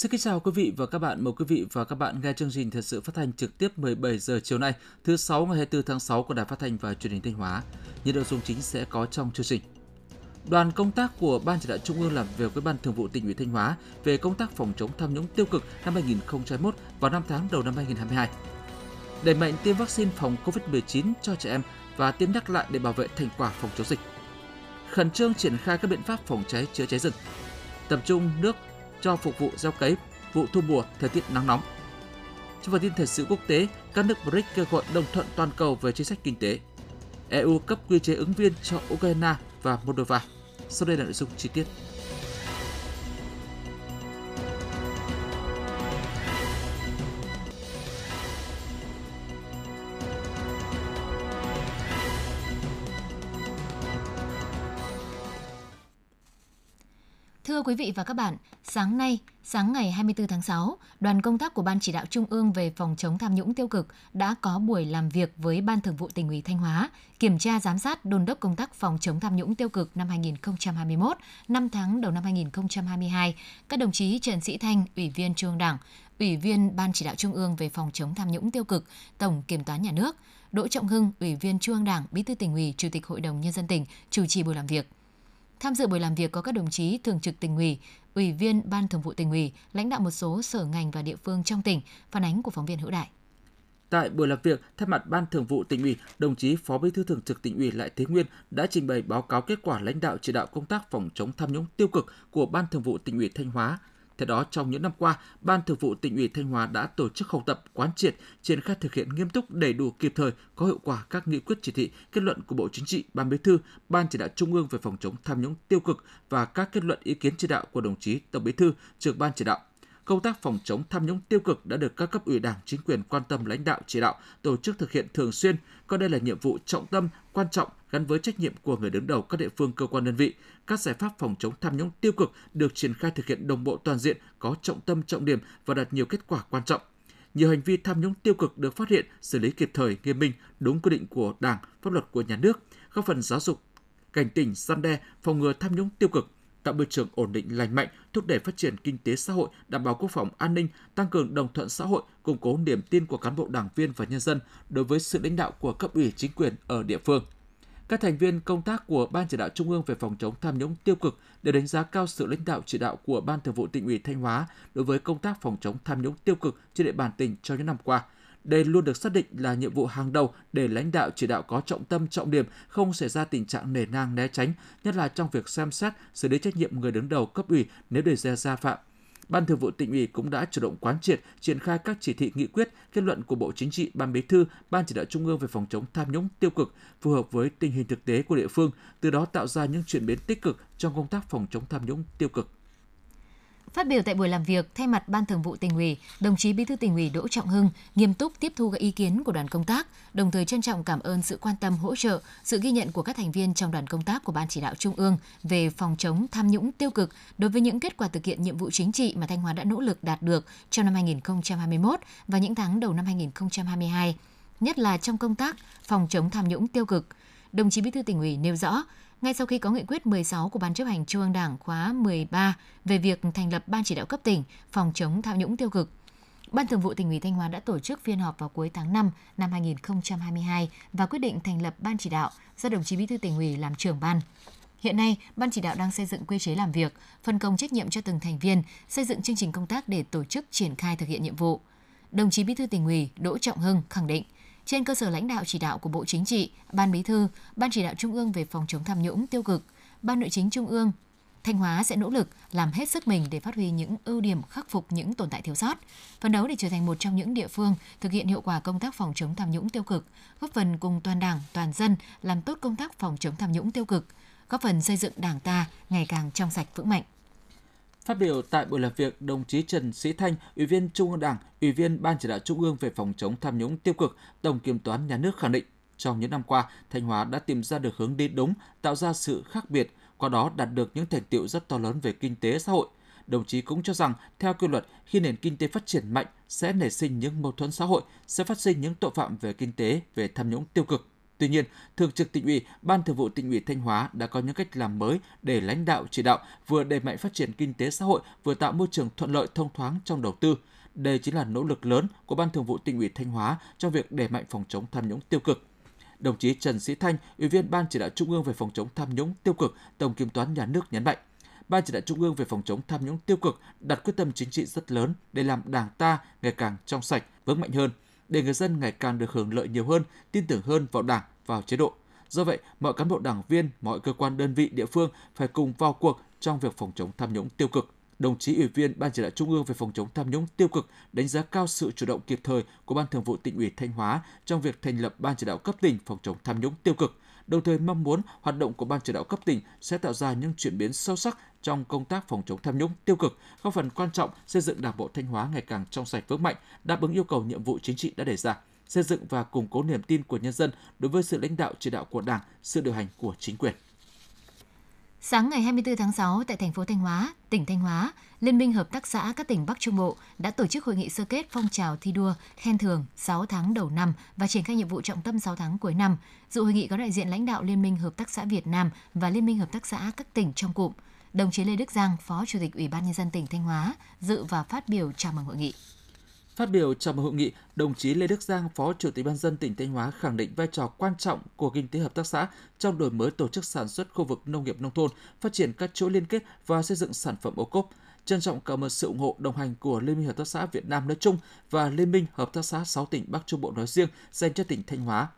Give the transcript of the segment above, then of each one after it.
Xin kính chào quý vị và các bạn. Mời quý vị và các bạn nghe chương trình thật sự phát thanh trực tiếp 17 giờ chiều nay, thứ sáu ngày 24 tháng 6 của Đài Phát thanh và Truyền hình Thanh Hóa. Những nội dung chính sẽ có trong chương trình. Đoàn công tác của Ban chỉ đạo Trung ương làm việc với Ban Thường vụ tỉnh ủy Thanh Hóa về công tác phòng chống tham nhũng tiêu cực năm 2021 và 5 tháng đầu năm 2022. Đẩy mạnh tiêm vaccine phòng COVID-19 cho trẻ em và tiêm nhắc lại để bảo vệ thành quả phòng chống dịch. Khẩn trương triển khai các biện pháp phòng cháy chữa cháy rừng. Tập trung nước cho phục vụ gieo cấy, vụ thu mùa, thời tiết nắng nóng. Trong phần tin thời sự quốc tế, các nước BRICS kêu gọi đồng thuận toàn cầu về chính sách kinh tế. EU cấp quy chế ứng viên cho Ukraine và Moldova. Sau đây là nội dung chi tiết. Thưa quý vị và các bạn, sáng nay, sáng ngày 24 tháng 6, đoàn công tác của Ban chỉ đạo Trung ương về phòng chống tham nhũng tiêu cực đã có buổi làm việc với Ban Thường vụ tỉnh ủy Thanh Hóa, kiểm tra giám sát đôn đốc công tác phòng chống tham nhũng tiêu cực năm 2021, 5 tháng đầu năm 2022. Các đồng chí Trần Sĩ Thanh, Ủy viên Trung ương Đảng, Ủy viên Ban chỉ đạo Trung ương về phòng chống tham nhũng tiêu cực, Tổng Kiểm toán Nhà nước, Đỗ Trọng Hưng, Ủy viên Trung ương Đảng, Bí thư tỉnh ủy, Chủ tịch Hội đồng nhân dân tỉnh chủ trì buổi làm việc. Tham dự buổi làm việc có các đồng chí thường trực tỉnh ủy, ủy viên ban thường vụ tỉnh ủy, lãnh đạo một số sở ngành và địa phương trong tỉnh, phản ánh của phóng viên Hữu Đại. Tại buổi làm việc, thay mặt Ban Thường vụ tỉnh ủy, đồng chí Phó Bí thư Thường trực tỉnh ủy Lại Thế Nguyên đã trình bày báo cáo kết quả lãnh đạo chỉ đạo công tác phòng chống tham nhũng tiêu cực của Ban Thường vụ tỉnh ủy Thanh Hóa theo đó, trong những năm qua, Ban Thường vụ tỉnh ủy Thanh Hóa đã tổ chức học tập, quán triệt, triển khai thực hiện nghiêm túc, đầy đủ, kịp thời, có hiệu quả các nghị quyết chỉ thị, kết luận của Bộ Chính trị, Ban Bí thư, Ban chỉ đạo Trung ương về phòng chống tham nhũng tiêu cực và các kết luận ý kiến chỉ đạo của đồng chí Tổng Bí thư, trưởng ban chỉ đạo công tác phòng chống tham nhũng tiêu cực đã được các cấp ủy Đảng, chính quyền quan tâm lãnh đạo chỉ đạo, tổ chức thực hiện thường xuyên, coi đây là nhiệm vụ trọng tâm, quan trọng gắn với trách nhiệm của người đứng đầu các địa phương cơ quan đơn vị. Các giải pháp phòng chống tham nhũng tiêu cực được triển khai thực hiện đồng bộ toàn diện, có trọng tâm trọng điểm và đạt nhiều kết quả quan trọng nhiều hành vi tham nhũng tiêu cực được phát hiện, xử lý kịp thời, nghiêm minh, đúng quy định của Đảng, pháp luật của nhà nước, góp phần giáo dục, cảnh tỉnh, gian đe, phòng ngừa tham nhũng tiêu cực, tạo môi trường ổn định lành mạnh, thúc đẩy phát triển kinh tế xã hội, đảm bảo quốc phòng an ninh, tăng cường đồng thuận xã hội, củng cố niềm tin của cán bộ đảng viên và nhân dân đối với sự lãnh đạo của cấp ủy chính quyền ở địa phương. Các thành viên công tác của Ban chỉ đạo Trung ương về phòng chống tham nhũng tiêu cực đều đánh giá cao sự lãnh đạo chỉ đạo của Ban Thường vụ tỉnh ủy Thanh Hóa đối với công tác phòng chống tham nhũng tiêu cực trên địa bàn tỉnh trong những năm qua – đây luôn được xác định là nhiệm vụ hàng đầu để lãnh đạo chỉ đạo có trọng tâm trọng điểm, không xảy ra tình trạng nể nang né tránh, nhất là trong việc xem xét xử lý trách nhiệm người đứng đầu cấp ủy nếu để ra gia phạm. Ban Thường vụ tỉnh ủy cũng đã chủ động quán triệt, triển khai các chỉ thị nghị quyết, kết luận của Bộ Chính trị, Ban Bí thư, Ban chỉ đạo Trung ương về phòng chống tham nhũng tiêu cực phù hợp với tình hình thực tế của địa phương, từ đó tạo ra những chuyển biến tích cực trong công tác phòng chống tham nhũng tiêu cực. Phát biểu tại buổi làm việc, thay mặt Ban Thường vụ tỉnh ủy, đồng chí Bí thư tỉnh ủy Đỗ Trọng Hưng nghiêm túc tiếp thu các ý kiến của đoàn công tác, đồng thời trân trọng cảm ơn sự quan tâm hỗ trợ, sự ghi nhận của các thành viên trong đoàn công tác của Ban chỉ đạo Trung ương về phòng chống tham nhũng tiêu cực đối với những kết quả thực hiện nhiệm vụ chính trị mà Thanh Hóa đã nỗ lực đạt được trong năm 2021 và những tháng đầu năm 2022, nhất là trong công tác phòng chống tham nhũng tiêu cực. Đồng chí Bí thư tỉnh ủy nêu rõ, ngay sau khi có nghị quyết 16 của Ban chấp hành Trung ương Đảng khóa 13 về việc thành lập Ban chỉ đạo cấp tỉnh phòng chống tham nhũng tiêu cực, Ban Thường vụ tỉnh ủy Thanh Hóa đã tổ chức phiên họp vào cuối tháng 5 năm 2022 và quyết định thành lập Ban chỉ đạo do đồng chí Bí thư tỉnh ủy làm trưởng ban. Hiện nay, Ban chỉ đạo đang xây dựng quy chế làm việc, phân công trách nhiệm cho từng thành viên, xây dựng chương trình công tác để tổ chức triển khai thực hiện nhiệm vụ. Đồng chí Bí thư tỉnh ủy Đỗ Trọng Hưng khẳng định, trên cơ sở lãnh đạo chỉ đạo của Bộ Chính trị, Ban Bí thư, Ban chỉ đạo Trung ương về phòng chống tham nhũng tiêu cực, Ban Nội chính Trung ương, Thanh Hóa sẽ nỗ lực làm hết sức mình để phát huy những ưu điểm khắc phục những tồn tại thiếu sót, phấn đấu để trở thành một trong những địa phương thực hiện hiệu quả công tác phòng chống tham nhũng tiêu cực, góp phần cùng toàn Đảng, toàn dân làm tốt công tác phòng chống tham nhũng tiêu cực, góp phần xây dựng Đảng ta ngày càng trong sạch vững mạnh. Phát biểu tại buổi làm việc, đồng chí Trần Sĩ Thanh, Ủy viên Trung ương Đảng, Ủy viên Ban chỉ đạo Trung ương về phòng chống tham nhũng tiêu cực, Tổng Kiểm toán Nhà nước khẳng định, trong những năm qua, Thanh Hóa đã tìm ra được hướng đi đúng, tạo ra sự khác biệt, qua đó đạt được những thành tiệu rất to lớn về kinh tế xã hội. Đồng chí cũng cho rằng, theo quy luật, khi nền kinh tế phát triển mạnh sẽ nảy sinh những mâu thuẫn xã hội, sẽ phát sinh những tội phạm về kinh tế, về tham nhũng tiêu cực. Tuy nhiên, Thường trực tỉnh ủy, Ban Thường vụ tỉnh ủy Thanh Hóa đã có những cách làm mới để lãnh đạo chỉ đạo vừa đẩy mạnh phát triển kinh tế xã hội, vừa tạo môi trường thuận lợi thông thoáng trong đầu tư. Đây chính là nỗ lực lớn của Ban Thường vụ tỉnh ủy Thanh Hóa trong việc đẩy mạnh phòng chống tham nhũng tiêu cực. Đồng chí Trần Sĩ Thanh, Ủy viên Ban Chỉ đạo Trung ương về phòng chống tham nhũng tiêu cực, Tổng Kiểm toán Nhà nước nhấn mạnh, Ban Chỉ đạo Trung ương về phòng chống tham nhũng tiêu cực đặt quyết tâm chính trị rất lớn để làm Đảng ta ngày càng trong sạch, vững mạnh hơn, để người dân ngày càng được hưởng lợi nhiều hơn, tin tưởng hơn vào Đảng, vào chế độ. Do vậy, mọi cán bộ đảng viên, mọi cơ quan đơn vị địa phương phải cùng vào cuộc trong việc phòng chống tham nhũng tiêu cực. Đồng chí Ủy viên Ban Chỉ đạo Trung ương về phòng chống tham nhũng tiêu cực đánh giá cao sự chủ động kịp thời của Ban Thường vụ Tỉnh ủy Thanh Hóa trong việc thành lập Ban Chỉ đạo cấp tỉnh phòng chống tham nhũng tiêu cực, đồng thời mong muốn hoạt động của Ban Chỉ đạo cấp tỉnh sẽ tạo ra những chuyển biến sâu sắc trong công tác phòng chống tham nhũng tiêu cực, góp phần quan trọng xây dựng Đảng bộ Thanh Hóa ngày càng trong sạch vững mạnh, đáp ứng yêu cầu nhiệm vụ chính trị đã đề ra, xây dựng và củng cố niềm tin của nhân dân đối với sự lãnh đạo chỉ đạo của Đảng, sự điều hành của chính quyền. Sáng ngày 24 tháng 6 tại thành phố Thanh Hóa, tỉnh Thanh Hóa, Liên minh Hợp tác xã các tỉnh Bắc Trung Bộ đã tổ chức hội nghị sơ kết phong trào thi đua khen thưởng 6 tháng đầu năm và triển khai nhiệm vụ trọng tâm 6 tháng cuối năm. Dự hội nghị có đại diện lãnh đạo Liên minh Hợp tác xã Việt Nam và Liên minh Hợp tác xã các tỉnh trong cụm. Đồng chí Lê Đức Giang, Phó Chủ tịch Ủy ban nhân dân tỉnh Thanh Hóa dự và phát biểu chào mừng hội nghị. Phát biểu chào mừng hội nghị, đồng chí Lê Đức Giang, Phó Chủ tịch Ban dân tỉnh Thanh Hóa khẳng định vai trò quan trọng của kinh tế hợp tác xã trong đổi mới tổ chức sản xuất khu vực nông nghiệp nông thôn, phát triển các chuỗi liên kết và xây dựng sản phẩm ô cốp. Trân trọng cảm ơn sự ủng hộ đồng hành của Liên minh Hợp tác xã Việt Nam nói chung và Liên minh Hợp tác xã 6 tỉnh Bắc Trung Bộ nói riêng dành cho tỉnh Thanh Hóa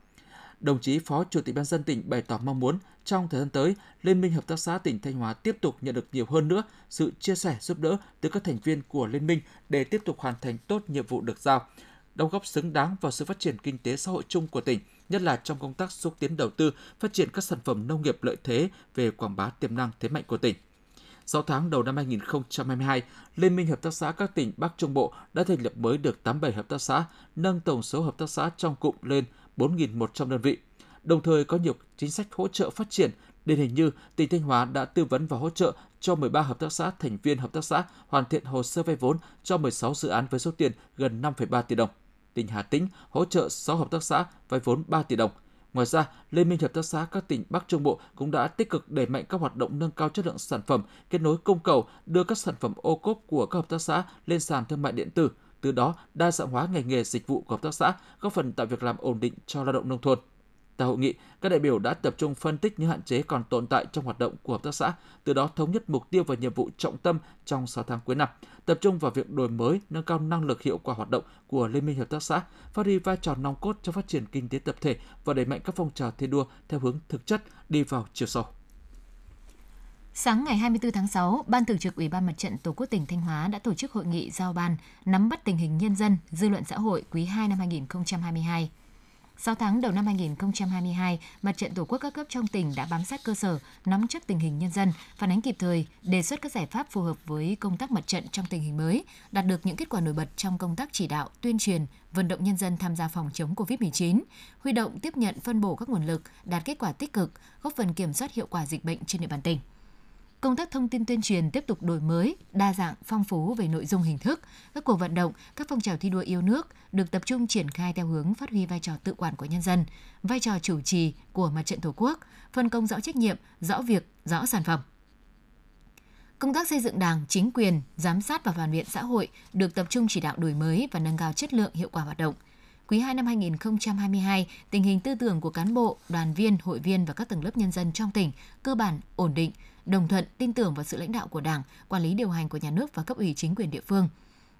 Đồng chí Phó Chủ tịch Ban dân tỉnh bày tỏ mong muốn trong thời gian tới, Liên minh Hợp tác xã tỉnh Thanh Hóa tiếp tục nhận được nhiều hơn nữa sự chia sẻ giúp đỡ từ các thành viên của Liên minh để tiếp tục hoàn thành tốt nhiệm vụ được giao, đóng góp xứng đáng vào sự phát triển kinh tế xã hội chung của tỉnh, nhất là trong công tác xúc tiến đầu tư, phát triển các sản phẩm nông nghiệp lợi thế về quảng bá tiềm năng thế mạnh của tỉnh. 6 tháng đầu năm 2022, Liên minh Hợp tác xã các tỉnh Bắc Trung Bộ đã thành lập mới được 87 hợp tác xã, nâng tổng số hợp tác xã trong cụm lên 4.100 đơn vị. Đồng thời có nhiều chính sách hỗ trợ phát triển, điển hình như tỉnh Thanh Hóa đã tư vấn và hỗ trợ cho 13 hợp tác xã thành viên hợp tác xã hoàn thiện hồ sơ vay vốn cho 16 dự án với số tiền gần 5,3 tỷ đồng. Tỉnh Hà Tĩnh hỗ trợ 6 hợp tác xã vay vốn 3 tỷ đồng. Ngoài ra, Liên minh Hợp tác xã các tỉnh Bắc Trung Bộ cũng đã tích cực đẩy mạnh các hoạt động nâng cao chất lượng sản phẩm, kết nối cung cầu, đưa các sản phẩm ô cốp của các hợp tác xã lên sàn thương mại điện tử, từ đó đa dạng hóa ngành nghề dịch vụ của hợp tác xã, góp phần tạo việc làm ổn định cho lao động nông thôn. Tại hội nghị, các đại biểu đã tập trung phân tích những hạn chế còn tồn tại trong hoạt động của hợp tác xã, từ đó thống nhất mục tiêu và nhiệm vụ trọng tâm trong 6 tháng cuối năm, tập trung vào việc đổi mới, nâng cao năng lực hiệu quả hoạt động của Liên minh Hợp tác xã, phát huy vai trò nòng cốt trong phát triển kinh tế tập thể và đẩy mạnh các phong trào thi đua theo hướng thực chất đi vào chiều sâu. Sáng ngày 24 tháng 6, Ban Thường trực Ủy ban Mặt trận Tổ quốc tỉnh Thanh Hóa đã tổ chức hội nghị giao ban nắm bắt tình hình nhân dân, dư luận xã hội quý 2 năm 2022. 6 tháng đầu năm 2022, Mặt trận Tổ quốc các cấp trong tỉnh đã bám sát cơ sở, nắm chắc tình hình nhân dân, phản ánh kịp thời, đề xuất các giải pháp phù hợp với công tác mặt trận trong tình hình mới, đạt được những kết quả nổi bật trong công tác chỉ đạo, tuyên truyền, vận động nhân dân tham gia phòng chống COVID-19, huy động tiếp nhận phân bổ các nguồn lực, đạt kết quả tích cực, góp phần kiểm soát hiệu quả dịch bệnh trên địa bàn tỉnh công tác thông tin tuyên truyền tiếp tục đổi mới, đa dạng, phong phú về nội dung hình thức. Các cuộc vận động, các phong trào thi đua yêu nước được tập trung triển khai theo hướng phát huy vai trò tự quản của nhân dân, vai trò chủ trì của mặt trận Tổ quốc, phân công rõ trách nhiệm, rõ việc, rõ sản phẩm. Công tác xây dựng Đảng, chính quyền, giám sát và phản biện xã hội được tập trung chỉ đạo đổi mới và nâng cao chất lượng hiệu quả hoạt động – quý 2 năm 2022, tình hình tư tưởng của cán bộ, đoàn viên, hội viên và các tầng lớp nhân dân trong tỉnh cơ bản ổn định, đồng thuận, tin tưởng vào sự lãnh đạo của Đảng, quản lý điều hành của nhà nước và cấp ủy chính quyền địa phương.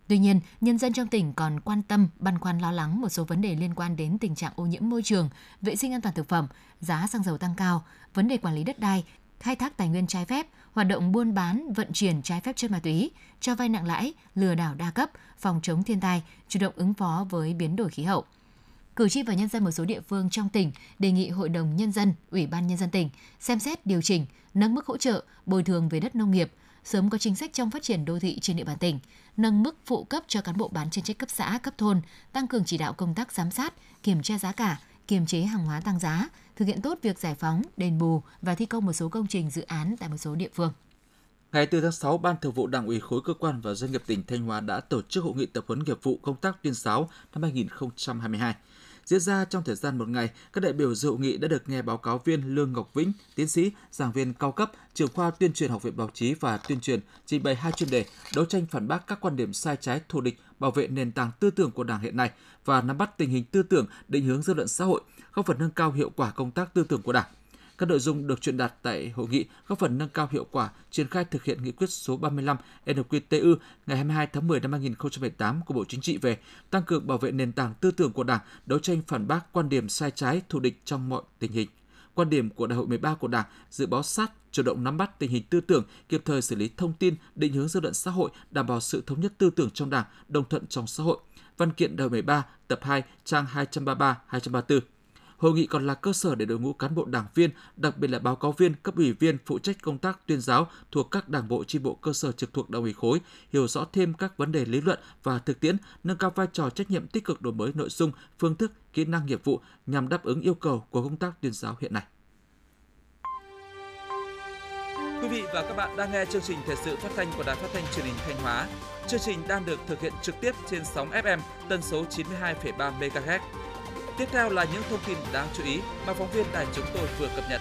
Tuy nhiên, nhân dân trong tỉnh còn quan tâm, băn khoăn lo lắng một số vấn đề liên quan đến tình trạng ô nhiễm môi trường, vệ sinh an toàn thực phẩm, giá xăng dầu tăng cao, vấn đề quản lý đất đai, khai thác tài nguyên trái phép, hoạt động buôn bán, vận chuyển trái phép chất ma túy, cho vay nặng lãi, lừa đảo đa cấp, phòng chống thiên tai, chủ động ứng phó với biến đổi khí hậu. Cử tri và nhân dân một số địa phương trong tỉnh đề nghị Hội đồng Nhân dân, Ủy ban Nhân dân tỉnh xem xét điều chỉnh, nâng mức hỗ trợ, bồi thường về đất nông nghiệp, sớm có chính sách trong phát triển đô thị trên địa bàn tỉnh, nâng mức phụ cấp cho cán bộ bán chuyên trách cấp xã, cấp thôn, tăng cường chỉ đạo công tác giám sát, kiểm tra giá cả, kiềm chế hàng hóa tăng giá, thực hiện tốt việc giải phóng, đền bù và thi công một số công trình dự án tại một số địa phương. Ngày 4 tháng 6, Ban Thường vụ Đảng ủy khối cơ quan và doanh nghiệp tỉnh Thanh Hóa đã tổ chức hội nghị tập huấn nghiệp vụ công tác tuyên giáo năm 2022. Diễn ra trong thời gian một ngày, các đại biểu dự hội nghị đã được nghe báo cáo viên Lương Ngọc Vĩnh, tiến sĩ, giảng viên cao cấp, trưởng khoa tuyên truyền Học viện Báo chí và Tuyên truyền trình bày hai chuyên đề đấu tranh phản bác các quan điểm sai trái thù địch, bảo vệ nền tảng tư tưởng của Đảng hiện nay và nắm bắt tình hình tư tưởng, định hướng dư luận xã hội, góp phần nâng cao hiệu quả công tác tư tưởng của Đảng. Các nội dung được truyền đạt tại hội nghị góp phần nâng cao hiệu quả triển khai thực hiện nghị quyết số 35 NQTU ngày 22 tháng 10 năm 2018 của Bộ Chính trị về tăng cường bảo vệ nền tảng tư tưởng của Đảng, đấu tranh phản bác quan điểm sai trái thù địch trong mọi tình hình. Quan điểm của Đại hội 13 của Đảng dự báo sát, chủ động nắm bắt tình hình tư tưởng, kịp thời xử lý thông tin, định hướng dư luận xã hội, đảm bảo sự thống nhất tư tưởng trong Đảng, đồng thuận trong xã hội. Văn kiện Đại hội 13, tập 2, trang 233-234 Hội nghị còn là cơ sở để đội ngũ cán bộ đảng viên, đặc biệt là báo cáo viên, cấp ủy viên phụ trách công tác tuyên giáo thuộc các đảng bộ chi bộ cơ sở trực thuộc đảng ủy khối, hiểu rõ thêm các vấn đề lý luận và thực tiễn, nâng cao vai trò trách nhiệm tích cực đổi mới nội dung, phương thức, kỹ năng nghiệp vụ nhằm đáp ứng yêu cầu của công tác tuyên giáo hiện nay. Quý vị và các bạn đang nghe chương trình thời sự phát thanh của Đài Phát thanh Truyền hình Thanh Hóa. Chương trình đang được thực hiện trực tiếp trên sóng FM tần số 92,3 MHz Tiếp theo là những thông tin đáng chú ý mà phóng viên đài chúng tôi vừa cập nhật.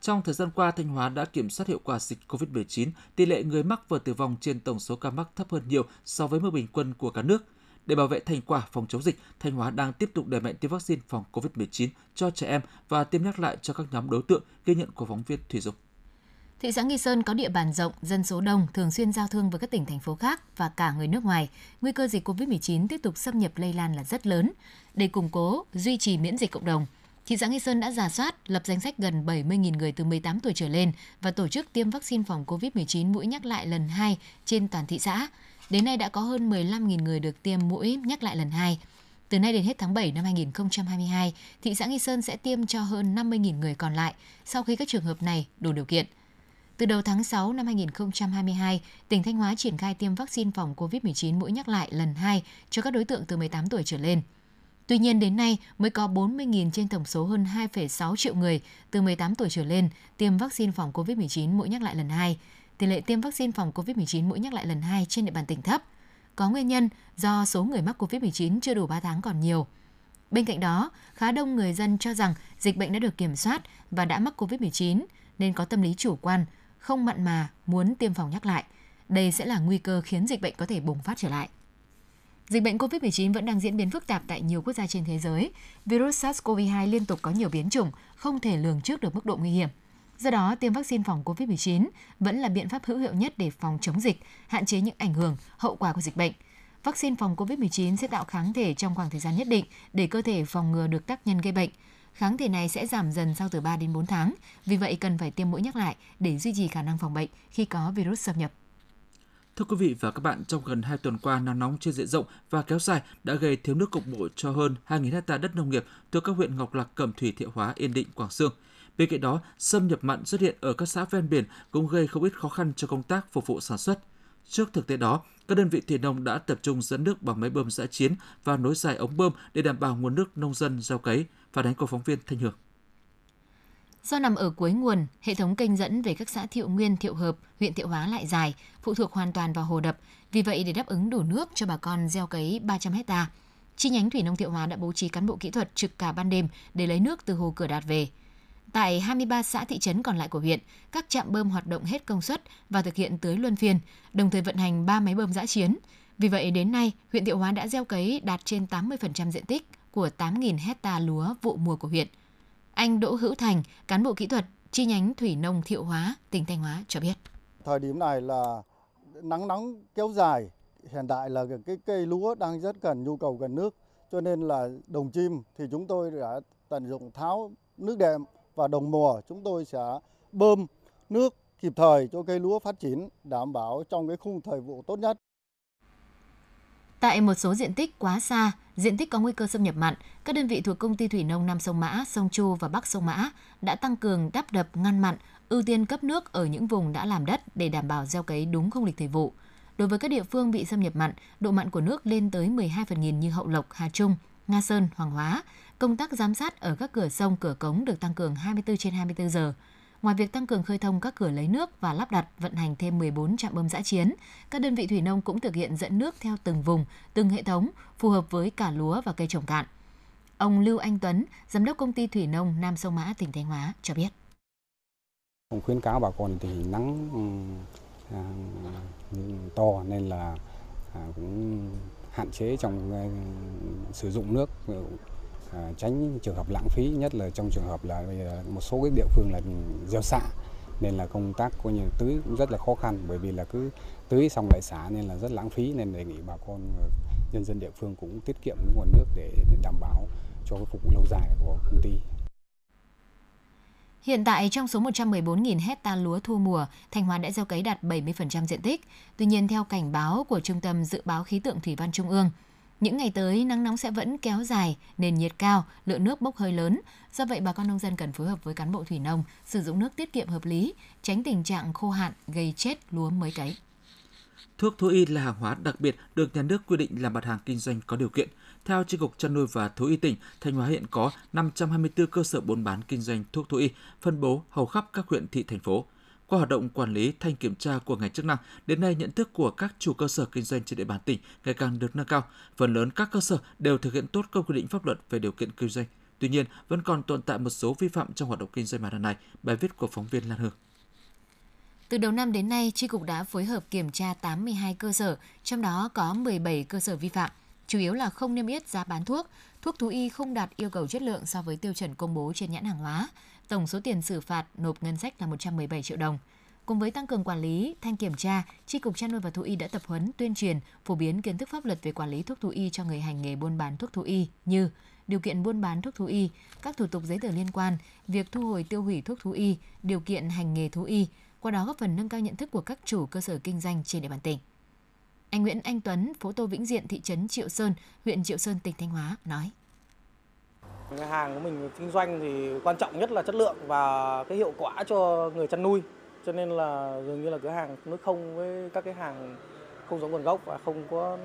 Trong thời gian qua, Thanh Hóa đã kiểm soát hiệu quả dịch COVID-19, tỷ lệ người mắc và tử vong trên tổng số ca mắc thấp hơn nhiều so với mức bình quân của cả nước. Để bảo vệ thành quả phòng chống dịch, Thanh Hóa đang tiếp tục đẩy mạnh tiêm vaccine phòng COVID-19 cho trẻ em và tiêm nhắc lại cho các nhóm đối tượng, ghi nhận của phóng viên Thủy Dục. Thị xã Nghi Sơn có địa bàn rộng, dân số đông, thường xuyên giao thương với các tỉnh thành phố khác và cả người nước ngoài. Nguy cơ dịch COVID-19 tiếp tục xâm nhập lây lan là rất lớn. Để củng cố, duy trì miễn dịch cộng đồng, thị xã Nghi Sơn đã giả soát, lập danh sách gần 70.000 người từ 18 tuổi trở lên và tổ chức tiêm vaccine phòng COVID-19 mũi nhắc lại lần 2 trên toàn thị xã. Đến nay đã có hơn 15.000 người được tiêm mũi nhắc lại lần 2. Từ nay đến hết tháng 7 năm 2022, thị xã Nghi Sơn sẽ tiêm cho hơn 50.000 người còn lại sau khi các trường hợp này đủ điều kiện. Từ đầu tháng 6 năm 2022, tỉnh Thanh Hóa triển khai tiêm vaccine phòng COVID-19 mũi nhắc lại lần 2 cho các đối tượng từ 18 tuổi trở lên. Tuy nhiên đến nay mới có 40.000 trên tổng số hơn 2,6 triệu người từ 18 tuổi trở lên tiêm vaccine phòng COVID-19 mũi nhắc lại lần 2. Tỷ lệ tiêm vaccine phòng COVID-19 mũi nhắc lại lần 2 trên địa bàn tỉnh thấp. Có nguyên nhân do số người mắc COVID-19 chưa đủ 3 tháng còn nhiều. Bên cạnh đó, khá đông người dân cho rằng dịch bệnh đã được kiểm soát và đã mắc COVID-19 nên có tâm lý chủ quan, không mặn mà muốn tiêm phòng nhắc lại. Đây sẽ là nguy cơ khiến dịch bệnh có thể bùng phát trở lại. Dịch bệnh COVID-19 vẫn đang diễn biến phức tạp tại nhiều quốc gia trên thế giới. Virus SARS-CoV-2 liên tục có nhiều biến chủng, không thể lường trước được mức độ nguy hiểm. Do đó, tiêm vaccine phòng COVID-19 vẫn là biện pháp hữu hiệu nhất để phòng chống dịch, hạn chế những ảnh hưởng, hậu quả của dịch bệnh. Vaccine phòng COVID-19 sẽ tạo kháng thể trong khoảng thời gian nhất định để cơ thể phòng ngừa được tác nhân gây bệnh kháng thể này sẽ giảm dần sau từ 3 đến 4 tháng. Vì vậy cần phải tiêm mũi nhắc lại để duy trì khả năng phòng bệnh khi có virus xâm nhập. Thưa quý vị và các bạn, trong gần 2 tuần qua, nắng nóng trên diện rộng và kéo dài đã gây thiếu nước cục bộ cho hơn 2.000 hecta đất nông nghiệp thuộc các huyện Ngọc Lặc, Cẩm Thủy, Thiệu Hóa, Yên Định, Quảng Sương. Bên cạnh đó, xâm nhập mặn xuất hiện ở các xã ven biển cũng gây không ít khó khăn cho công tác phục vụ sản xuất. Trước thực tế đó, các đơn vị thủy nông đã tập trung dẫn nước bằng máy bơm giã chiến và nối dài ống bơm để đảm bảo nguồn nước nông dân gieo cấy, phản ánh của phóng viên Thanh Hương. Do nằm ở cuối nguồn, hệ thống kênh dẫn về các xã Thiệu Nguyên, Thiệu Hợp, huyện Thiệu Hóa lại dài, phụ thuộc hoàn toàn vào hồ đập. Vì vậy, để đáp ứng đủ nước cho bà con gieo cấy 300 hecta, chi nhánh Thủy Nông Thiệu Hóa đã bố trí cán bộ kỹ thuật trực cả ban đêm để lấy nước từ hồ Cửa Đạt về. Tại 23 xã thị trấn còn lại của huyện, các trạm bơm hoạt động hết công suất và thực hiện tưới luân phiên, đồng thời vận hành 3 máy bơm giã chiến. Vì vậy, đến nay, huyện Thiệu Hóa đã gieo cấy đạt trên 80% diện tích của 8.000 hecta lúa vụ mùa của huyện. Anh Đỗ Hữu Thành, cán bộ kỹ thuật chi nhánh Thủy Nông Thiệu Hóa, tỉnh Thanh Hóa cho biết. Thời điểm này là nắng nóng kéo dài, hiện tại là cái cây lúa đang rất cần nhu cầu cần nước, cho nên là đồng chim thì chúng tôi đã tận dụng tháo nước đệm và đồng mùa chúng tôi sẽ bơm nước kịp thời cho cây lúa phát triển đảm bảo trong cái khung thời vụ tốt nhất. Tại một số diện tích quá xa, diện tích có nguy cơ xâm nhập mặn, các đơn vị thuộc công ty thủy nông Nam sông Mã, sông Chu và Bắc sông Mã đã tăng cường đắp đập ngăn mặn, ưu tiên cấp nước ở những vùng đã làm đất để đảm bảo gieo cấy đúng không lịch thời vụ. Đối với các địa phương bị xâm nhập mặn, độ mặn của nước lên tới 12 phần nghìn như Hậu Lộc, Hà Trung, Nga Sơn, Hoàng Hóa, công tác giám sát ở các cửa sông, cửa cống được tăng cường 24 trên 24 giờ. Ngoài việc tăng cường khơi thông các cửa lấy nước và lắp đặt vận hành thêm 14 trạm bơm giã chiến, các đơn vị thủy nông cũng thực hiện dẫn nước theo từng vùng, từng hệ thống, phù hợp với cả lúa và cây trồng cạn. Ông Lưu Anh Tuấn, giám đốc công ty thủy nông Nam Sông Mã, tỉnh Thanh Hóa cho biết. Ông khuyến cáo bà con thì nắng ừ, à, to nên là à, cũng hạn chế trong à, sử dụng nước à, tránh trường hợp lãng phí nhất là trong trường hợp là một số cái địa phương là gieo xạ nên là công tác coi như tưới cũng rất là khó khăn bởi vì là cứ tưới xong lại xả nên là rất lãng phí nên đề nghị bà con ờ, nhân dân địa phương cũng tiết kiệm nguồn nước để, để đảm bảo cho cái phục vụ lâu dài của công ty. Hiện tại trong số 114.000 hecta lúa thu mùa, Thanh Hóa đã gieo cấy đạt 70% diện tích. Tuy nhiên theo cảnh báo của Trung tâm Dự báo Khí tượng Thủy văn Trung ương, những ngày tới nắng nóng sẽ vẫn kéo dài, nền nhiệt cao, lượng nước bốc hơi lớn. Do vậy bà con nông dân cần phối hợp với cán bộ thủy nông, sử dụng nước tiết kiệm hợp lý, tránh tình trạng khô hạn gây chết lúa mới cấy. Thuốc thú y là hàng hóa đặc biệt được nhà nước quy định là mặt hàng kinh doanh có điều kiện. Theo Chi cục chăn nuôi và thú y tỉnh, Thanh Hóa hiện có 524 cơ sở buôn bán kinh doanh thuốc thú y, phân bố hầu khắp các huyện thị thành phố. Qua hoạt động quản lý thanh kiểm tra của ngành chức năng, đến nay nhận thức của các chủ cơ sở kinh doanh trên địa bàn tỉnh ngày càng được nâng cao. Phần lớn các cơ sở đều thực hiện tốt các quy định pháp luật về điều kiện kinh doanh. Tuy nhiên, vẫn còn tồn tại một số vi phạm trong hoạt động kinh doanh mặt hàng này. Bài viết của phóng viên Lan Hương. Từ đầu năm đến nay, Tri Cục đã phối hợp kiểm tra 82 cơ sở, trong đó có 17 cơ sở vi phạm, chủ yếu là không niêm yết giá bán thuốc, thuốc thú y không đạt yêu cầu chất lượng so với tiêu chuẩn công bố trên nhãn hàng hóa. Tổng số tiền xử phạt nộp ngân sách là 117 triệu đồng. Cùng với tăng cường quản lý, thanh kiểm tra, Tri Cục Chăn nuôi và Thú y đã tập huấn, tuyên truyền, phổ biến kiến thức pháp luật về quản lý thuốc thú y cho người hành nghề buôn bán thuốc thú y như điều kiện buôn bán thuốc thú y, các thủ tục giấy tờ liên quan, việc thu hồi tiêu hủy thuốc thú y, điều kiện hành nghề thú y, qua đó góp phần nâng cao nhận thức của các chủ cơ sở kinh doanh trên địa bàn tỉnh. Anh Nguyễn Anh Tuấn, phố Tô Vĩnh Diện, thị trấn Triệu Sơn, huyện Triệu Sơn, tỉnh Thanh Hóa nói. Cái hàng của mình kinh doanh thì quan trọng nhất là chất lượng và cái hiệu quả cho người chăn nuôi. Cho nên là dường như là cửa hàng nó không với các cái hàng không giống nguồn gốc và không có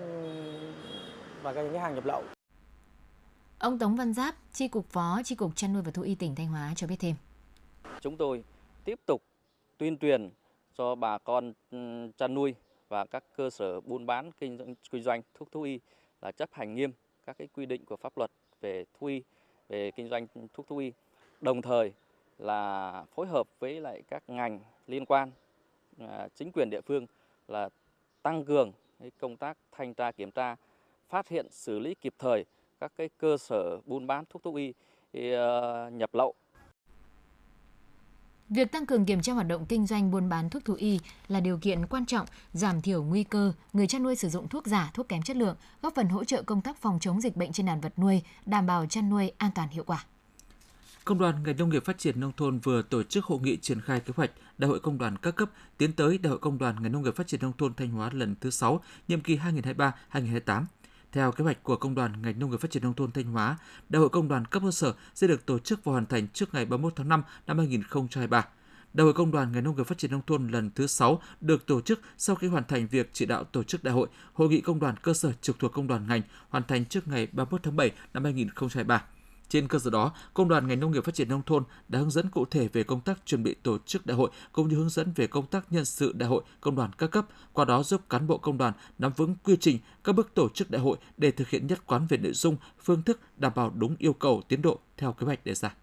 và cái những cái hàng nhập lậu. Ông Tống Văn Giáp, Chi cục Phó Chi cục Chăn nuôi và Thú y tỉnh Thanh Hóa cho biết thêm. Chúng tôi tiếp tục tuyên truyền cho bà con chăn nuôi và các cơ sở buôn bán kinh doanh, kinh doanh thuốc thú y là chấp hành nghiêm các cái quy định của pháp luật về thú y, về kinh doanh thuốc thú y. Đồng thời là phối hợp với lại các ngành liên quan, à, chính quyền địa phương là tăng cường công tác thanh tra kiểm tra, phát hiện xử lý kịp thời các cái cơ sở buôn bán thuốc thú y ờ, nhập lậu Việc tăng cường kiểm tra hoạt động kinh doanh buôn bán thuốc thú y là điều kiện quan trọng giảm thiểu nguy cơ người chăn nuôi sử dụng thuốc giả, thuốc kém chất lượng, góp phần hỗ trợ công tác phòng chống dịch bệnh trên đàn vật nuôi, đảm bảo chăn nuôi an toàn hiệu quả. Công đoàn ngành nông nghiệp phát triển nông thôn vừa tổ chức hội nghị triển khai kế hoạch Đại hội công đoàn các cấp tiến tới Đại hội công đoàn ngành nông nghiệp phát triển nông thôn Thanh Hóa lần thứ 6, nhiệm kỳ 2023-2028 theo kế hoạch của Công đoàn ngành nông nghiệp phát triển nông thôn Thanh Hóa, Đại hội công đoàn cấp cơ sở sẽ được tổ chức và hoàn thành trước ngày 31 tháng 5 năm 2023. Đại hội Công đoàn ngành nông nghiệp phát triển nông thôn lần thứ 6 được tổ chức sau khi hoàn thành việc chỉ đạo tổ chức đại hội, hội nghị công đoàn cơ sở trực thuộc công đoàn ngành hoàn thành trước ngày 31 tháng 7 năm 2023. Trên cơ sở đó, Công đoàn ngành nông nghiệp phát triển nông thôn đã hướng dẫn cụ thể về công tác chuẩn bị tổ chức đại hội cũng như hướng dẫn về công tác nhân sự đại hội công đoàn các cấp, qua đó giúp cán bộ công đoàn nắm vững quy trình, các bước tổ chức đại hội để thực hiện nhất quán về nội dung, phương thức đảm bảo đúng yêu cầu tiến độ theo kế hoạch đề ra.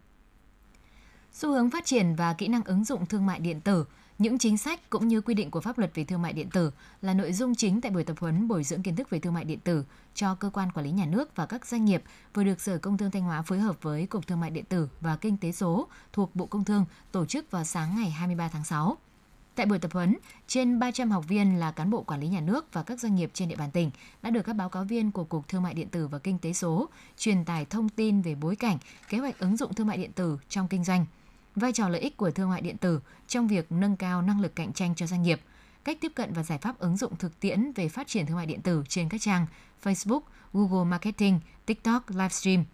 Xu hướng phát triển và kỹ năng ứng dụng thương mại điện tử những chính sách cũng như quy định của pháp luật về thương mại điện tử là nội dung chính tại buổi tập huấn bồi dưỡng kiến thức về thương mại điện tử cho cơ quan quản lý nhà nước và các doanh nghiệp vừa được Sở Công Thương Thanh Hóa phối hợp với Cục Thương mại điện tử và Kinh tế số thuộc Bộ Công Thương tổ chức vào sáng ngày 23 tháng 6. Tại buổi tập huấn, trên 300 học viên là cán bộ quản lý nhà nước và các doanh nghiệp trên địa bàn tỉnh đã được các báo cáo viên của Cục Thương mại điện tử và Kinh tế số truyền tải thông tin về bối cảnh, kế hoạch ứng dụng thương mại điện tử trong kinh doanh – vai trò lợi ích của thương mại điện tử trong việc nâng cao năng lực cạnh tranh cho doanh nghiệp, cách tiếp cận và giải pháp ứng dụng thực tiễn về phát triển thương mại điện tử trên các trang Facebook, Google Marketing, TikTok, Livestream.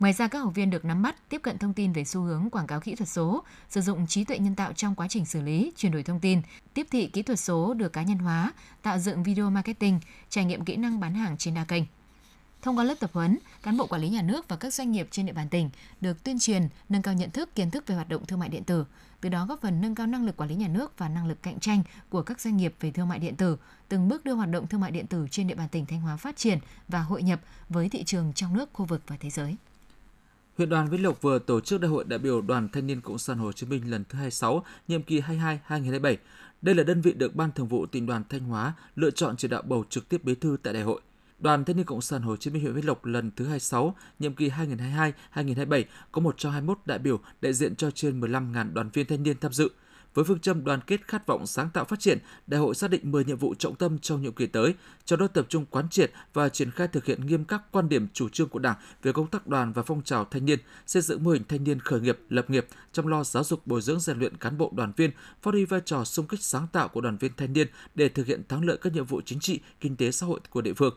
Ngoài ra, các học viên được nắm bắt, tiếp cận thông tin về xu hướng quảng cáo kỹ thuật số, sử dụng trí tuệ nhân tạo trong quá trình xử lý, chuyển đổi thông tin, tiếp thị kỹ thuật số được cá nhân hóa, tạo dựng video marketing, trải nghiệm kỹ năng bán hàng trên đa kênh. Thông qua lớp tập huấn, cán bộ quản lý nhà nước và các doanh nghiệp trên địa bàn tỉnh được tuyên truyền, nâng cao nhận thức, kiến thức về hoạt động thương mại điện tử, từ đó góp phần nâng cao năng lực quản lý nhà nước và năng lực cạnh tranh của các doanh nghiệp về thương mại điện tử, từng bước đưa hoạt động thương mại điện tử trên địa bàn tỉnh Thanh Hóa phát triển và hội nhập với thị trường trong nước, khu vực và thế giới. Huyện đoàn Vĩnh Lộc vừa tổ chức Đại hội đại biểu Đoàn Thanh niên Cộng sản Hồ Chí Minh lần thứ 26, nhiệm kỳ 22-2027. Đây là đơn vị được Ban Thường vụ tỉnh đoàn Thanh Hóa lựa chọn chỉ đạo bầu trực tiếp bí thư tại đại hội. Đoàn Thanh niên Cộng sản Hồ Chí Minh huyện Vĩnh Lộc lần thứ 26, nhiệm kỳ 2022-2027 có 121 đại biểu đại diện cho trên 15.000 đoàn viên thanh niên tham dự. Với phương châm đoàn kết khát vọng sáng tạo phát triển, đại hội xác định 10 nhiệm vụ trọng tâm trong nhiệm kỳ tới, cho đó tập trung quán triệt và triển khai thực hiện nghiêm các quan điểm chủ trương của Đảng về công tác đoàn và phong trào thanh niên, xây dựng mô hình thanh niên khởi nghiệp, lập nghiệp, chăm lo giáo dục bồi dưỡng rèn luyện cán bộ đoàn viên, phát huy vai trò xung kích sáng tạo của đoàn viên thanh niên để thực hiện thắng lợi các nhiệm vụ chính trị, kinh tế xã hội của địa phương.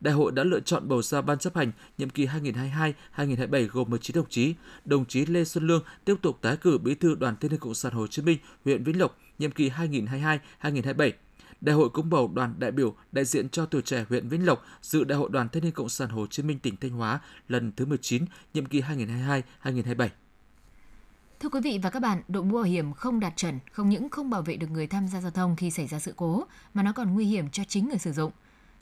Đại hội đã lựa chọn bầu ra ban chấp hành nhiệm kỳ 2022-2027 gồm 19 đồng chí. Đồng chí Lê Xuân Lương tiếp tục tái cử Bí thư Đoàn Thanh niên Cộng sản Hồ Chí Minh, huyện Vĩnh Lộc nhiệm kỳ 2022-2027. Đại hội cũng bầu đoàn đại biểu đại diện cho tuổi trẻ huyện Vĩnh Lộc dự Đại hội Đoàn Thanh niên Cộng sản Hồ Chí Minh tỉnh Thanh Hóa lần thứ 19, nhiệm kỳ 2022-2027. Thưa quý vị và các bạn, đội mũ bảo hiểm không đạt chuẩn không những không bảo vệ được người tham gia giao thông khi xảy ra sự cố, mà nó còn nguy hiểm cho chính người sử dụng.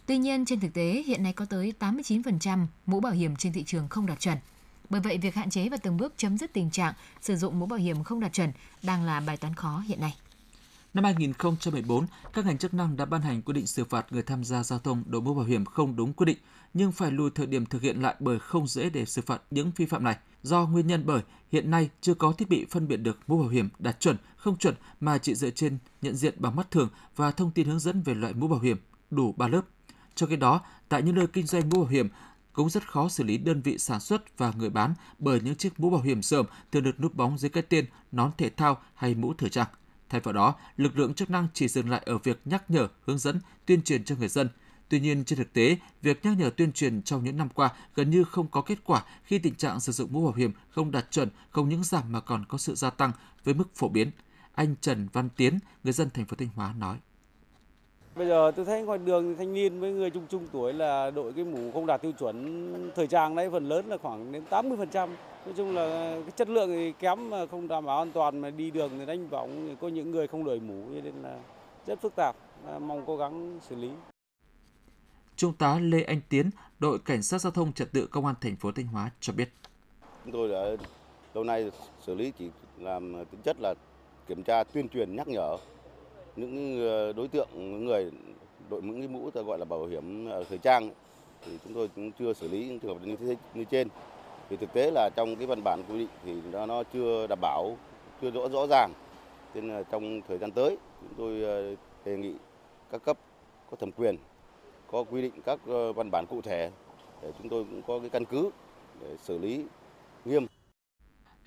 Tuy nhiên, trên thực tế, hiện nay có tới 89% mũ bảo hiểm trên thị trường không đạt chuẩn. Bởi vậy, việc hạn chế và từng bước chấm dứt tình trạng sử dụng mũ bảo hiểm không đạt chuẩn đang là bài toán khó hiện nay. Năm 2014, các ngành chức năng đã ban hành quy định xử phạt người tham gia giao thông đội mũ bảo hiểm không đúng quy định, nhưng phải lùi thời điểm thực hiện lại bởi không dễ để xử phạt những vi phạm này. Do nguyên nhân bởi hiện nay chưa có thiết bị phân biệt được mũ bảo hiểm đạt chuẩn, không chuẩn mà chỉ dựa trên nhận diện bằng mắt thường và thông tin hướng dẫn về loại mũ bảo hiểm đủ 3 lớp. Trong khi đó, tại những nơi kinh doanh mũ bảo hiểm cũng rất khó xử lý đơn vị sản xuất và người bán bởi những chiếc mũ bảo hiểm sờm thường được núp bóng dưới cái tên nón thể thao hay mũ thời trang. Thay vào đó, lực lượng chức năng chỉ dừng lại ở việc nhắc nhở, hướng dẫn, tuyên truyền cho người dân. Tuy nhiên, trên thực tế, việc nhắc nhở tuyên truyền trong những năm qua gần như không có kết quả khi tình trạng sử dụng mũ bảo hiểm không đạt chuẩn không những giảm mà còn có sự gia tăng với mức phổ biến. Anh Trần Văn Tiến, người dân thành phố Thanh Hóa nói. Bây giờ tôi thấy ngoài đường thanh niên với người trung trung tuổi là đội cái mũ không đạt tiêu chuẩn thời trang đấy phần lớn là khoảng đến 80%. Nói chung là cái chất lượng thì kém mà không đảm bảo an toàn mà đi đường thì đánh võng có những người không đội mũ nên là rất phức tạp. Mong cố gắng xử lý. Trung tá Lê Anh Tiến, đội cảnh sát giao thông trật tự công an thành phố Thanh Hóa cho biết. Chúng tôi đã lâu nay xử lý chỉ làm tính chất là kiểm tra tuyên truyền nhắc nhở những ờ, đối tượng những người đội mũ cái mũ ta gọi là bảo hiểm ờ, thời trang thì chúng tôi cũng chưa xử lý những trường hợp như thế như trên. Thì thực tế là trong cái văn bản quy định thì nó, nó chưa đảm bảo chưa rõ rõ ràng. Nên là trong thời gian tới chúng tôi ờ, đề nghị các cấp có thẩm quyền có quy định các văn bản cụ thể để chúng tôi cũng có cái căn cứ để xử lý nghiêm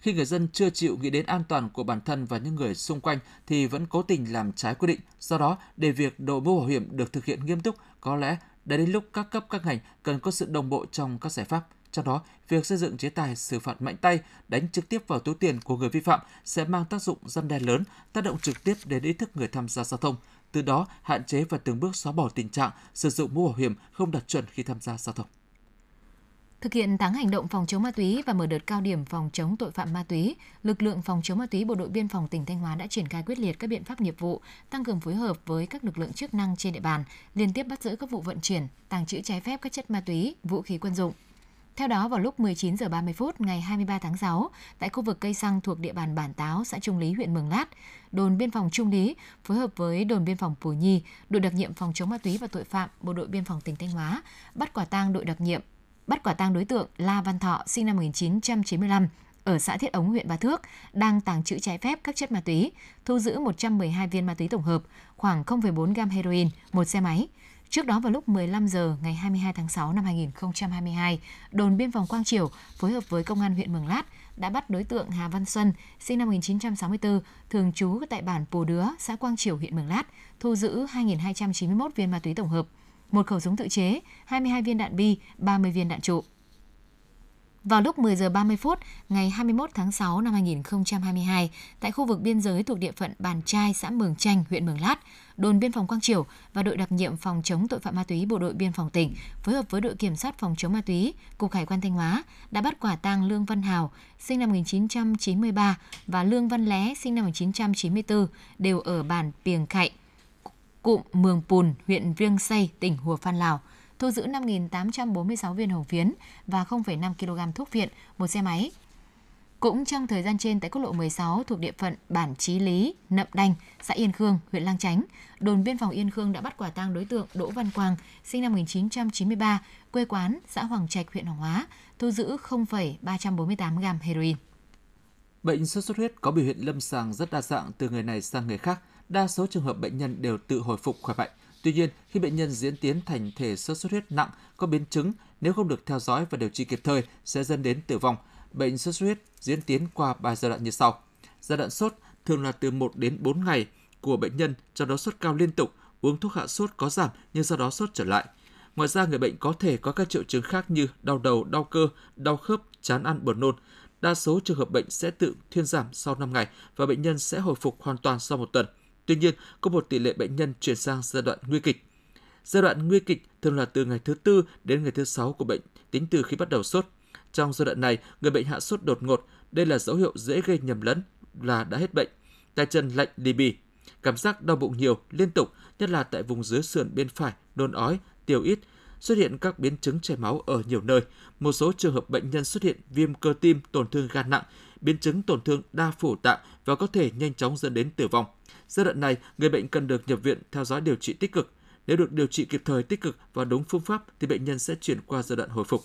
khi người dân chưa chịu nghĩ đến an toàn của bản thân và những người xung quanh thì vẫn cố tình làm trái quy định. Do đó, để việc đội mũ bảo hiểm được thực hiện nghiêm túc, có lẽ đã đến lúc các cấp các ngành cần có sự đồng bộ trong các giải pháp. Trong đó, việc xây dựng chế tài xử phạt mạnh tay, đánh trực tiếp vào túi tiền của người vi phạm sẽ mang tác dụng răn đe lớn, tác động trực tiếp đến ý thức người tham gia giao thông. Từ đó, hạn chế và từng bước xóa bỏ tình trạng sử dụng mũ bảo hiểm không đạt chuẩn khi tham gia giao thông. Thực hiện tháng hành động phòng chống ma túy và mở đợt cao điểm phòng chống tội phạm ma túy, lực lượng phòng chống ma túy Bộ đội Biên phòng tỉnh Thanh Hóa đã triển khai quyết liệt các biện pháp nghiệp vụ, tăng cường phối hợp với các lực lượng chức năng trên địa bàn, liên tiếp bắt giữ các vụ vận chuyển, tàng trữ trái phép các chất ma túy, vũ khí quân dụng. Theo đó, vào lúc 19 giờ 30 phút ngày 23 tháng 6, tại khu vực cây xăng thuộc địa bàn Bản Táo, xã Trung Lý, huyện Mường Lát, đồn biên phòng Trung Lý phối hợp với đồn biên phòng Pù Nhi, đội đặc nhiệm phòng chống ma túy và tội phạm, bộ đội biên phòng tỉnh Thanh Hóa bắt quả tang đội đặc nhiệm bắt quả tang đối tượng La Văn Thọ sinh năm 1995 ở xã Thiết Ống, huyện Ba Thước đang tàng trữ trái phép các chất ma túy, thu giữ 112 viên ma túy tổng hợp, khoảng 0,4 gam heroin, một xe máy. Trước đó vào lúc 15 giờ ngày 22 tháng 6 năm 2022, đồn biên phòng Quang Triều phối hợp với công an huyện Mường Lát đã bắt đối tượng Hà Văn Xuân, sinh năm 1964, thường trú tại bản Pù Đứa, xã Quang Triều, huyện Mường Lát, thu giữ 2.291 viên ma túy tổng hợp, một khẩu súng tự chế, 22 viên đạn bi, 30 viên đạn trụ. Vào lúc 10 giờ 30 phút ngày 21 tháng 6 năm 2022, tại khu vực biên giới thuộc địa phận Bàn Trai, xã Mường Chanh, huyện Mường Lát, đồn biên phòng Quang Triều và đội đặc nhiệm phòng chống tội phạm ma túy bộ đội biên phòng tỉnh phối hợp với đội kiểm soát phòng chống ma túy cục hải quan Thanh Hóa đã bắt quả tang Lương Văn Hào sinh năm 1993 và Lương Văn Lé sinh năm 1994 đều ở bản Piềng Khạy, cụm Mường Pùn, huyện Viêng Say, tỉnh Hùa Phan Lào thu giữ 5.846 viên hồng phiến và 0,5 kg thuốc viện, một xe máy. Cũng trong thời gian trên tại quốc lộ 16 thuộc địa phận bản Chí Lý, Nậm Đanh, xã Yên Khương, huyện Lang Chánh, đồn biên phòng Yên Khương đã bắt quả tang đối tượng Đỗ Văn Quang, sinh năm 1993, quê quán xã Hoàng Trạch, huyện Hoàng Hóa, thu giữ 0,348 gram heroin. Bệnh sốt xuất huyết có biểu hiện lâm sàng rất đa dạng từ người này sang người khác. Đa số trường hợp bệnh nhân đều tự hồi phục khỏe mạnh. Tuy nhiên, khi bệnh nhân diễn tiến thành thể sốt xuất huyết nặng, có biến chứng, nếu không được theo dõi và điều trị kịp thời sẽ dẫn đến tử vong. Bệnh sốt xuất huyết diễn tiến qua 3 giai đoạn như sau. Giai đoạn sốt thường là từ 1 đến 4 ngày của bệnh nhân, trong đó sốt cao liên tục, uống thuốc hạ sốt có giảm nhưng sau đó sốt trở lại. Ngoài ra, người bệnh có thể có các triệu chứng khác như đau đầu, đau cơ, đau khớp, chán ăn, buồn nôn. Đa số trường hợp bệnh sẽ tự thuyên giảm sau 5 ngày và bệnh nhân sẽ hồi phục hoàn toàn sau một tuần. Tuy nhiên, có một tỷ lệ bệnh nhân chuyển sang giai đoạn nguy kịch. Giai đoạn nguy kịch thường là từ ngày thứ tư đến ngày thứ sáu của bệnh, tính từ khi bắt đầu sốt. Trong giai đoạn này, người bệnh hạ sốt đột ngột, đây là dấu hiệu dễ gây nhầm lẫn là đã hết bệnh. Tay chân lạnh đi bì, cảm giác đau bụng nhiều, liên tục, nhất là tại vùng dưới sườn bên phải, nôn ói, tiểu ít, xuất hiện các biến chứng chảy máu ở nhiều nơi. Một số trường hợp bệnh nhân xuất hiện viêm cơ tim, tổn thương gan nặng, biến chứng tổn thương đa phủ tạng và có thể nhanh chóng dẫn đến tử vong. Giai đoạn này, người bệnh cần được nhập viện theo dõi điều trị tích cực. Nếu được điều trị kịp thời tích cực và đúng phương pháp thì bệnh nhân sẽ chuyển qua giai đoạn hồi phục.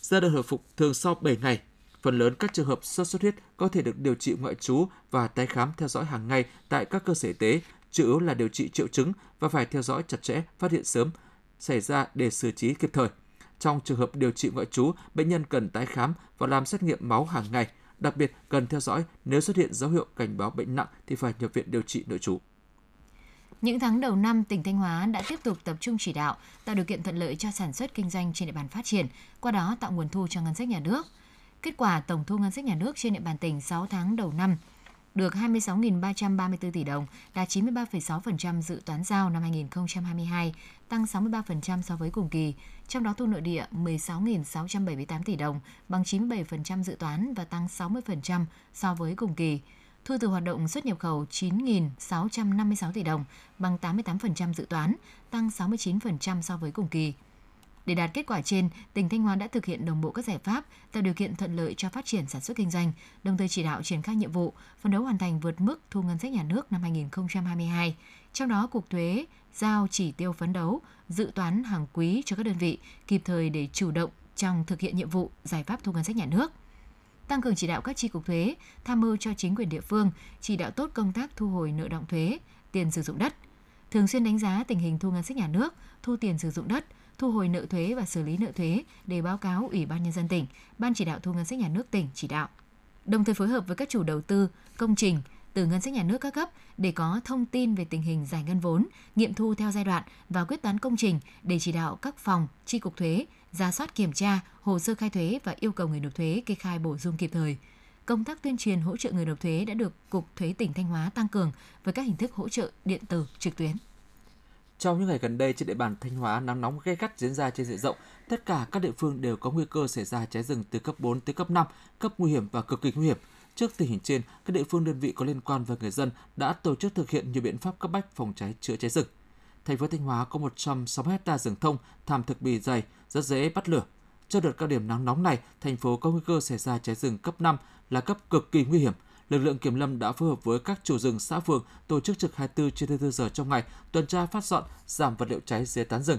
Giai đoạn hồi phục thường sau 7 ngày. Phần lớn các trường hợp sốt xuất huyết có thể được điều trị ngoại trú và tái khám theo dõi hàng ngày tại các cơ sở y tế, chủ yếu là điều trị triệu chứng và phải theo dõi chặt chẽ, phát hiện sớm xảy ra để xử trí kịp thời. Trong trường hợp điều trị ngoại trú, bệnh nhân cần tái khám và làm xét nghiệm máu hàng ngày – Đặc biệt cần theo dõi nếu xuất hiện dấu hiệu cảnh báo bệnh nặng thì phải nhập viện điều trị nội trú. Những tháng đầu năm, tỉnh Thanh Hóa đã tiếp tục tập trung chỉ đạo, tạo điều kiện thuận lợi cho sản xuất kinh doanh trên địa bàn phát triển, qua đó tạo nguồn thu cho ngân sách nhà nước. Kết quả tổng thu ngân sách nhà nước trên địa bàn tỉnh 6 tháng đầu năm được 26.334 tỷ đồng, đạt 93,6% dự toán giao năm 2022, tăng 63% so với cùng kỳ. Trong đó thu nội địa 16.678 tỷ đồng, bằng 97% dự toán và tăng 60% so với cùng kỳ. Thu từ hoạt động xuất nhập khẩu 9.656 tỷ đồng, bằng 88% dự toán, tăng 69% so với cùng kỳ. Để đạt kết quả trên, tỉnh Thanh Hóa đã thực hiện đồng bộ các giải pháp tạo điều kiện thuận lợi cho phát triển sản xuất kinh doanh, đồng thời chỉ đạo triển khai nhiệm vụ, phấn đấu hoàn thành vượt mức thu ngân sách nhà nước năm 2022. Trong đó, Cục Thuế giao chỉ tiêu phấn đấu, dự toán hàng quý cho các đơn vị kịp thời để chủ động trong thực hiện nhiệm vụ giải pháp thu ngân sách nhà nước tăng cường chỉ đạo các chi cục thuế, tham mưu cho chính quyền địa phương chỉ đạo tốt công tác thu hồi nợ động thuế, tiền sử dụng đất, thường xuyên đánh giá tình hình thu ngân sách nhà nước, thu tiền sử dụng đất, thu hồi nợ thuế và xử lý nợ thuế để báo cáo Ủy ban nhân dân tỉnh, Ban chỉ đạo thu ngân sách nhà nước tỉnh chỉ đạo. Đồng thời phối hợp với các chủ đầu tư, công trình từ ngân sách nhà nước các cấp để có thông tin về tình hình giải ngân vốn, nghiệm thu theo giai đoạn và quyết toán công trình để chỉ đạo các phòng, chi cục thuế ra soát kiểm tra hồ sơ khai thuế và yêu cầu người nộp thuế kê khai bổ sung kịp thời. Công tác tuyên truyền hỗ trợ người nộp thuế đã được Cục Thuế tỉnh Thanh Hóa tăng cường với các hình thức hỗ trợ điện tử trực tuyến. Trong những ngày gần đây trên địa bàn Thanh Hóa nắng nóng gay gắt diễn ra trên diện rộng, tất cả các địa phương đều có nguy cơ xảy ra cháy rừng từ cấp 4 tới cấp 5, cấp nguy hiểm và cực kỳ nguy hiểm. Trước tình hình trên, các địa phương đơn vị có liên quan và người dân đã tổ chức thực hiện nhiều biện pháp cấp bách phòng cháy chữa cháy rừng. Thành phố Thanh Hóa có 160 hecta rừng thông, thảm thực bì dày, rất dễ bắt lửa. Trong đợt cao điểm nắng nóng này, thành phố có nguy cơ xảy ra cháy rừng cấp 5 là cấp cực kỳ nguy hiểm – lực lượng kiểm lâm đã phối hợp với các chủ rừng xã phường tổ chức trực 24 trên 24 giờ trong ngày, tuần tra phát dọn, giảm vật liệu cháy dưới tán rừng.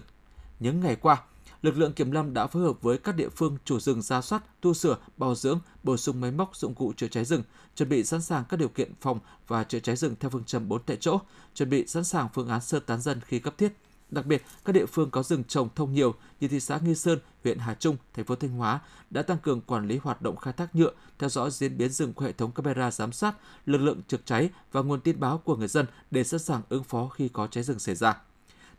Những ngày qua, lực lượng kiểm lâm đã phối hợp với các địa phương chủ rừng ra soát, tu sửa, bảo dưỡng, bổ sung máy móc dụng cụ chữa cháy rừng, chuẩn bị sẵn sàng các điều kiện phòng và chữa cháy rừng theo phương châm 4 tại chỗ, chuẩn bị sẵn sàng phương án sơ tán dân khi cấp thiết. Đặc biệt, các địa phương có rừng trồng thông nhiều như thị xã Nghi Sơn, huyện Hà Trung, thành phố Thanh Hóa đã tăng cường quản lý hoạt động khai thác nhựa, theo dõi diễn biến rừng của hệ thống camera giám sát, lực lượng trực cháy và nguồn tin báo của người dân để sẵn sàng ứng phó khi có cháy rừng xảy ra.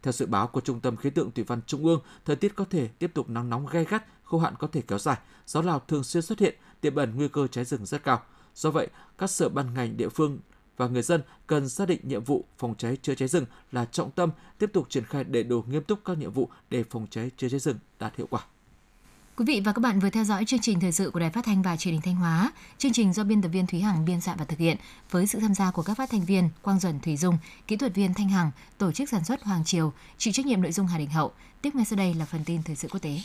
Theo dự báo của Trung tâm Khí tượng Thủy văn Trung ương, thời tiết có thể tiếp tục nắng nóng gay gắt, khô hạn có thể kéo dài, gió Lào thường xuyên xuất hiện, tiềm ẩn nguy cơ cháy rừng rất cao. Do vậy, các sở ban ngành địa phương và người dân cần xác định nhiệm vụ phòng cháy chữa cháy rừng là trọng tâm, tiếp tục triển khai đầy đủ nghiêm túc các nhiệm vụ để phòng cháy chữa cháy rừng đạt hiệu quả. Quý vị và các bạn vừa theo dõi chương trình thời sự của Đài Phát thanh và Truyền hình Thanh Hóa. Chương trình do biên tập viên Thúy Hằng biên soạn và thực hiện với sự tham gia của các phát thanh viên Quang Duẩn Thủy Dung, kỹ thuật viên Thanh Hằng, tổ chức sản xuất Hoàng Triều, chịu trách nhiệm nội dung Hà Đình Hậu. Tiếp ngay sau đây là phần tin thời sự quốc tế.